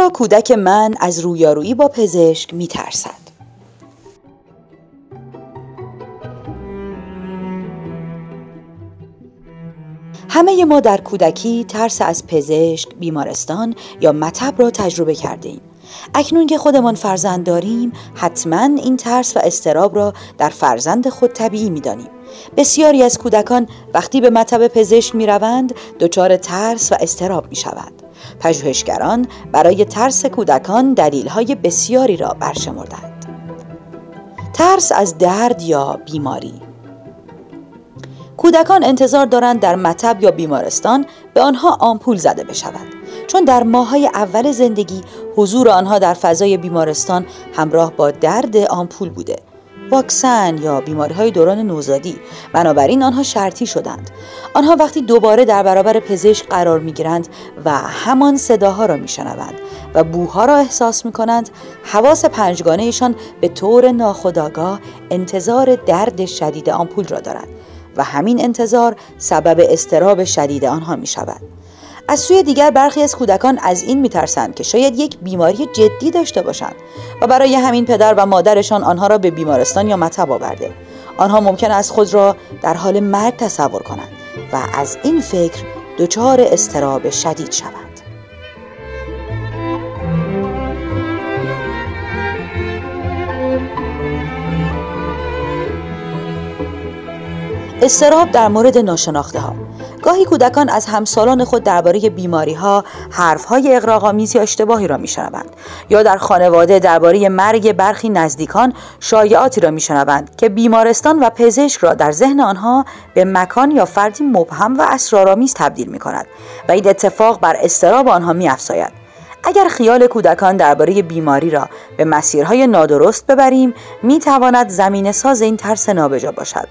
چرا کودک من از رویارویی با پزشک می ترسد؟ همه ما در کودکی ترس از پزشک، بیمارستان یا مطب را تجربه کرده ایم. اکنون که خودمان فرزند داریم حتما این ترس و استراب را در فرزند خود طبیعی می دانیم. بسیاری از کودکان وقتی به مطب پزشک می روند دچار ترس و استراب می شوند. پژوهشگران برای ترس کودکان دلیل های بسیاری را برشمردند. ترس از درد یا بیماری کودکان انتظار دارند در مطب یا بیمارستان به آنها آمپول زده بشود چون در ماهای اول زندگی حضور آنها در فضای بیمارستان همراه با درد آمپول بوده واکسن یا بیماری های دوران نوزادی بنابراین آنها شرطی شدند آنها وقتی دوباره در برابر پزشک قرار می گیرند و همان صداها را می و بوها را احساس می کنند حواس پنجگانهشان به طور ناخودآگاه انتظار درد شدید آمپول را دارند و همین انتظار سبب استراب شدید آنها می شود. از سوی دیگر برخی از کودکان از این میترسند که شاید یک بیماری جدی داشته باشند و برای همین پدر و مادرشان آنها را به بیمارستان یا مطب آورده. آنها ممکن است خود را در حال مرگ تصور کنند و از این فکر دچار استراب شدید شوند. استراب در مورد ناشناخته ها گاهی کودکان از همسالان خود درباره بیماری ها حرف های اقراق‌آمیز یا اشتباهی را میشنوند یا در خانواده درباره مرگ برخی نزدیکان شایعاتی را میشنوند که بیمارستان و پزشک را در ذهن آنها به مکان یا فردی مبهم و اسرارآمیز تبدیل می کند و این اتفاق بر استراب آنها می افزاید. اگر خیال کودکان درباره بیماری را به مسیرهای نادرست ببریم می تواند زمین ساز این ترس نابجا باشد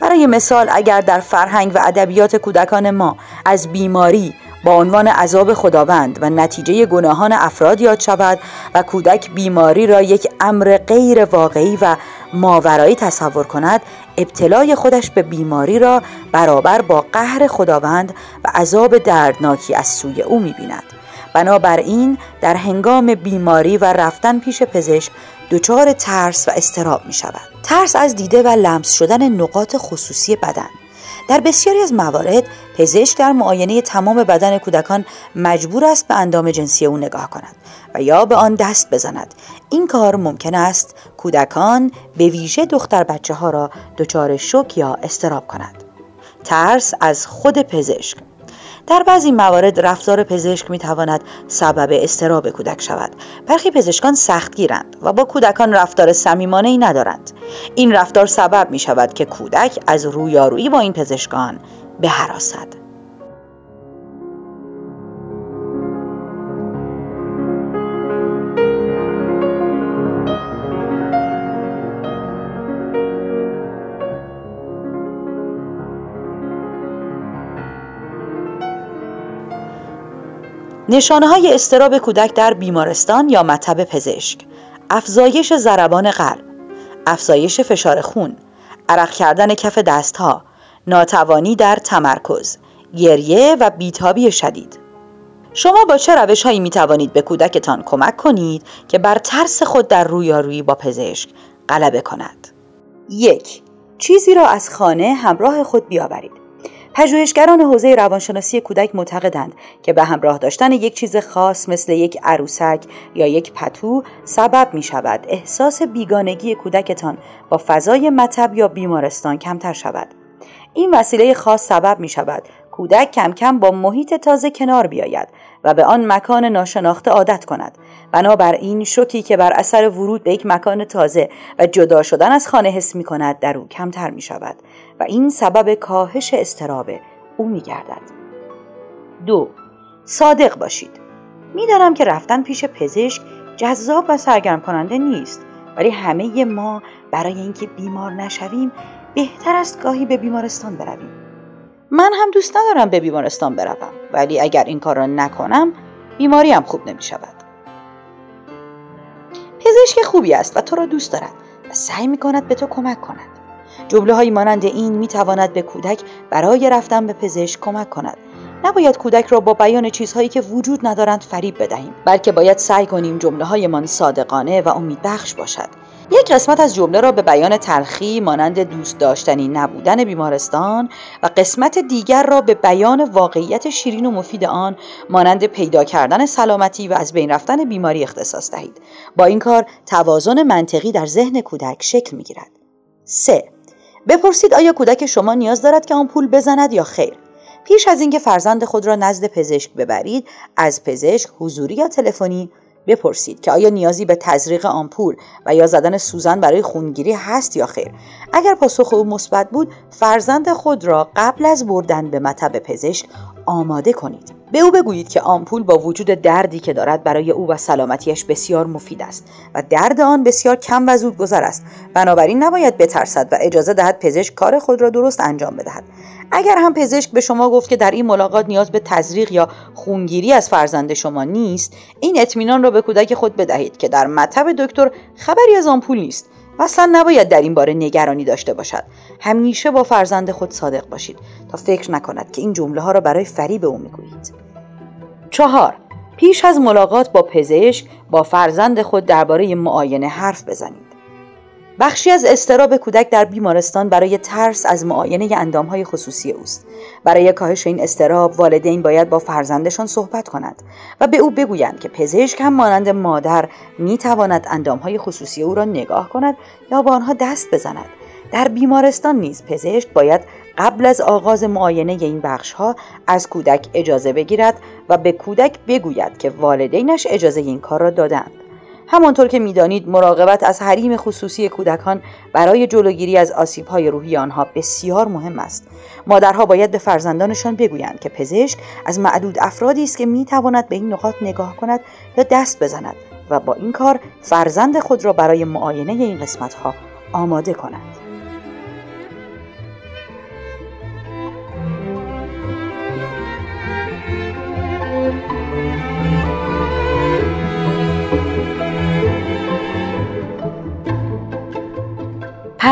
برای مثال اگر در فرهنگ و ادبیات کودکان ما از بیماری با عنوان عذاب خداوند و نتیجه گناهان افراد یاد شود و کودک بیماری را یک امر غیر واقعی و ماورایی تصور کند ابتلای خودش به بیماری را برابر با قهر خداوند و عذاب دردناکی از سوی او می‌بیند. بنابراین در هنگام بیماری و رفتن پیش پزشک دچار ترس و استراب می شود ترس از دیده و لمس شدن نقاط خصوصی بدن. در بسیاری از موارد پزشک در معاینه تمام بدن کودکان مجبور است به اندام جنسی او نگاه کند و یا به آن دست بزند. این کار ممکن است کودکان به ویژه دختر بچه ها را دچار شک یا استراب کند. ترس از خود پزشک در بعضی موارد رفتار پزشک می تواند سبب استراب کودک شود. برخی پزشکان سختگیرند و با کودکان رفتار صمیمانه ای ندارند. این رفتار سبب می شود که کودک از رویارویی با این پزشکان بهراسد نشانه های استراب کودک در بیمارستان یا مطب پزشک. افزایش ضربان قلب. افزایش فشار خون. عرق کردن کف دستها. ناتوانی در تمرکز. گریه و بیتابی شدید. شما با چه روش هایی می توانید به کودکتان کمک کنید که بر ترس خود در رویارویی با پزشک غلبه کند؟ یک چیزی را از خانه همراه خود بیاورید. پژوهشگران حوزه روانشناسی کودک معتقدند که به همراه داشتن یک چیز خاص مثل یک عروسک یا یک پتو سبب می شود احساس بیگانگی کودکتان با فضای مطب یا بیمارستان کمتر شود. این وسیله خاص سبب می شود کودک کم کم با محیط تازه کنار بیاید و به آن مکان ناشناخته عادت کند بنابراین شوکی که بر اثر ورود به یک مکان تازه و جدا شدن از خانه حس می کند در او کمتر می شود این سبب کاهش استراب او می گردد. دو صادق باشید. می‌دانم که رفتن پیش پزشک جذاب و سرگرم کننده نیست ولی همه ما برای اینکه بیمار نشویم بهتر است گاهی به بیمارستان برویم. من هم دوست ندارم به بیمارستان بروم ولی اگر این کار را نکنم بیماری هم خوب نمی شود پزشک خوبی است و تو را دوست دارد و سعی می کند به تو کمک کند. جمله های مانند این می تواند به کودک برای رفتن به پزشک کمک کند. نباید کودک را با بیان چیزهایی که وجود ندارند فریب بدهیم بلکه باید سعی کنیم جمله هایمان صادقانه و امیدبخش باشد. یک قسمت از جمله را به بیان تلخی مانند دوست داشتنی نبودن بیمارستان و قسمت دیگر را به بیان واقعیت شیرین و مفید آن مانند پیدا کردن سلامتی و از بین رفتن بیماری اختصاص دهید. با این کار توازن منطقی در ذهن کودک شکل می گیرد 3. بپرسید آیا کودک شما نیاز دارد که آمپول بزند یا خیر؟ پیش از اینکه فرزند خود را نزد پزشک ببرید از پزشک حضوری یا تلفنی بپرسید که آیا نیازی به تزریق آمپول و یا زدن سوزن برای خونگیری هست یا خیر. اگر پاسخ او مثبت بود فرزند خود را قبل از بردن به مطب پزشک آماده کنید. به او بگویید که آمپول با وجود دردی که دارد برای او و سلامتیش بسیار مفید است و درد آن بسیار کم و زود گذر است. بنابراین نباید بترسد و اجازه دهد پزشک کار خود را درست انجام بدهد. اگر هم پزشک به شما گفت که در این ملاقات نیاز به تزریق یا خونگیری از فرزند شما نیست این اطمینان را به کودک خود بدهید که در مطب دکتر خبری از آمپول نیست. و اصلا نباید در این باره نگرانی داشته باشد. همیشه با فرزند خود صادق باشید تا فکر نکند که این جمله ها را برای فریب او می‌گویید. چهار. پیش از ملاقات با پزشک با فرزند خود درباره معاینه حرف بزنید. بخشی از استراب کودک در بیمارستان برای ترس از معاینه اندامهای خصوصی اوست. برای کاهش این استراب والدین باید با فرزندشان صحبت کنند و به او بگویند که پزشک هم مانند مادر می تواند اندامهای خصوصی او را نگاه کند یا با آنها دست بزند. در بیمارستان نیز پزشک باید قبل از آغاز معاینه این بخش ها از کودک اجازه بگیرد و به کودک بگوید که والدینش اجازه این کار را دادند. همانطور که می‌دانید مراقبت از حریم خصوصی کودکان برای جلوگیری از آسیبهای روحی آنها بسیار مهم است. مادرها باید به فرزندانشان بگویند که پزشک از معدود افرادی است که می‌تواند به این نقاط نگاه کند یا دست بزند و با این کار فرزند خود را برای معاینه این قسمتها آماده کند.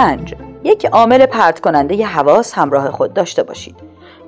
پنج یک عامل پرت کننده ی حواس همراه خود داشته باشید.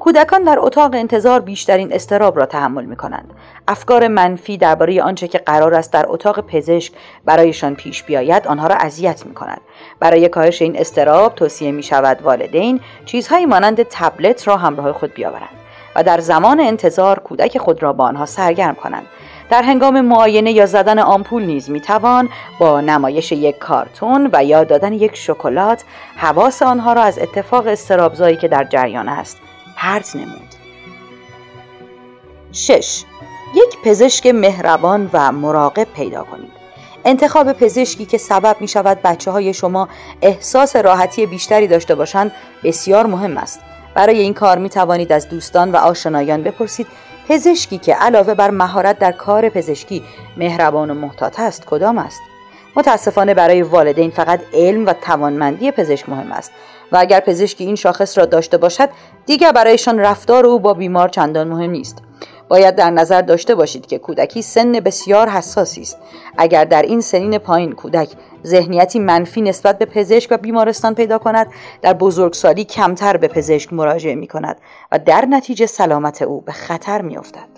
کودکان در اتاق انتظار بیشترین استراب را تحمل می کنند. افکار منفی درباره آنچه که قرار است در اتاق پزشک برایشان پیش بیاید آنها را اذیت می کند. برای کاهش این استراب توصیه می شود والدین چیزهایی مانند تبلت را همراه خود بیاورند و در زمان انتظار کودک خود را با آنها سرگرم کنند در هنگام معاینه یا زدن آمپول نیز می‌توان با نمایش یک کارتون و یا دادن یک شکلات حواس آنها را از اتفاق استرابزایی که در جریان است پرت نمود. 6. یک پزشک مهربان و مراقب پیدا کنید. انتخاب پزشکی که سبب می شود بچه های شما احساس راحتی بیشتری داشته باشند بسیار مهم است. برای این کار می توانید از دوستان و آشنایان بپرسید پزشکی که علاوه بر مهارت در کار پزشکی مهربان و محتاط است کدام است؟ متاسفانه برای والدین فقط علم و توانمندی پزشک مهم است و اگر پزشکی این شاخص را داشته باشد دیگر برایشان رفتار او با بیمار چندان مهم نیست. باید در نظر داشته باشید که کودکی سن بسیار حساسی است. اگر در این سنین پایین کودک ذهنیتی منفی نسبت به پزشک و بیمارستان پیدا کند در بزرگسالی کمتر به پزشک مراجعه می کند و در نتیجه سلامت او به خطر می افتد.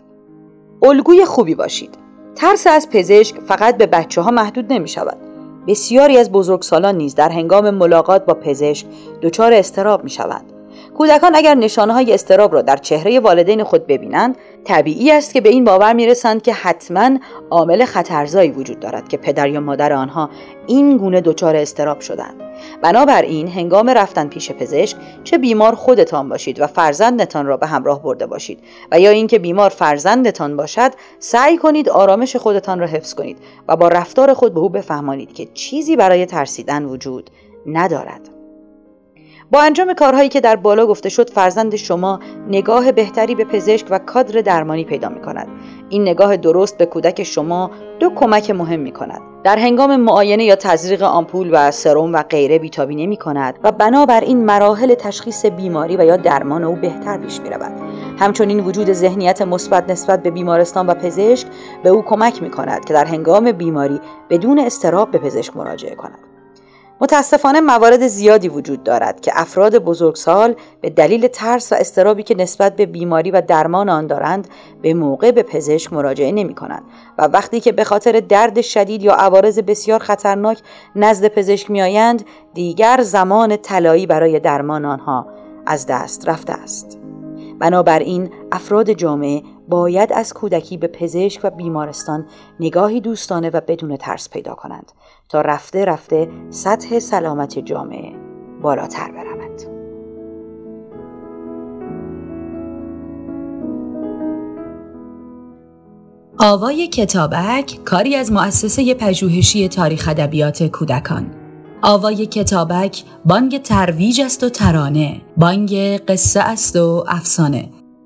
الگوی خوبی باشید. ترس از پزشک فقط به بچه ها محدود نمی شود بسیاری از بزرگسالان نیز در هنگام ملاقات با پزشک دچار استراب می شوند کودکان اگر نشانه های استراب را در چهره والدین خود ببینند طبیعی است که به این باور می‌رسند که حتما عامل خطرزایی وجود دارد که پدر یا مادر آنها این گونه دچار استراب شدند. بنابراین هنگام رفتن پیش پزشک چه بیمار خودتان باشید و فرزندتان را به همراه برده باشید و یا اینکه بیمار فرزندتان باشد سعی کنید آرامش خودتان را حفظ کنید و با رفتار خود به او بفهمانید که چیزی برای ترسیدن وجود ندارد. با انجام کارهایی که در بالا گفته شد فرزند شما نگاه بهتری به پزشک و کادر درمانی پیدا می کند. این نگاه درست به کودک شما دو کمک مهم می کند. در هنگام معاینه یا تزریق آمپول و سرم و غیره بیتابی نمی کند و بنابراین مراحل تشخیص بیماری و یا درمان او بهتر پیش می رود. همچنین وجود ذهنیت مثبت نسبت به بیمارستان و پزشک به او کمک می کند که در هنگام بیماری بدون استراب به پزشک مراجعه کند. متاسفانه موارد زیادی وجود دارد که افراد بزرگسال به دلیل ترس و استرابی که نسبت به بیماری و درمان آن دارند به موقع به پزشک مراجعه نمی کنند و وقتی که به خاطر درد شدید یا عوارض بسیار خطرناک نزد پزشک می آیند دیگر زمان طلایی برای درمان آنها از دست رفته است. بنابراین افراد جامعه باید از کودکی به پزشک و بیمارستان نگاهی دوستانه و بدون ترس پیدا کنند تا رفته رفته سطح سلامت جامعه بالاتر برود. آوای کتابک کاری از مؤسسه پژوهشی تاریخ ادبیات کودکان آوای کتابک بانگ ترویج است و ترانه بانگ قصه است و افسانه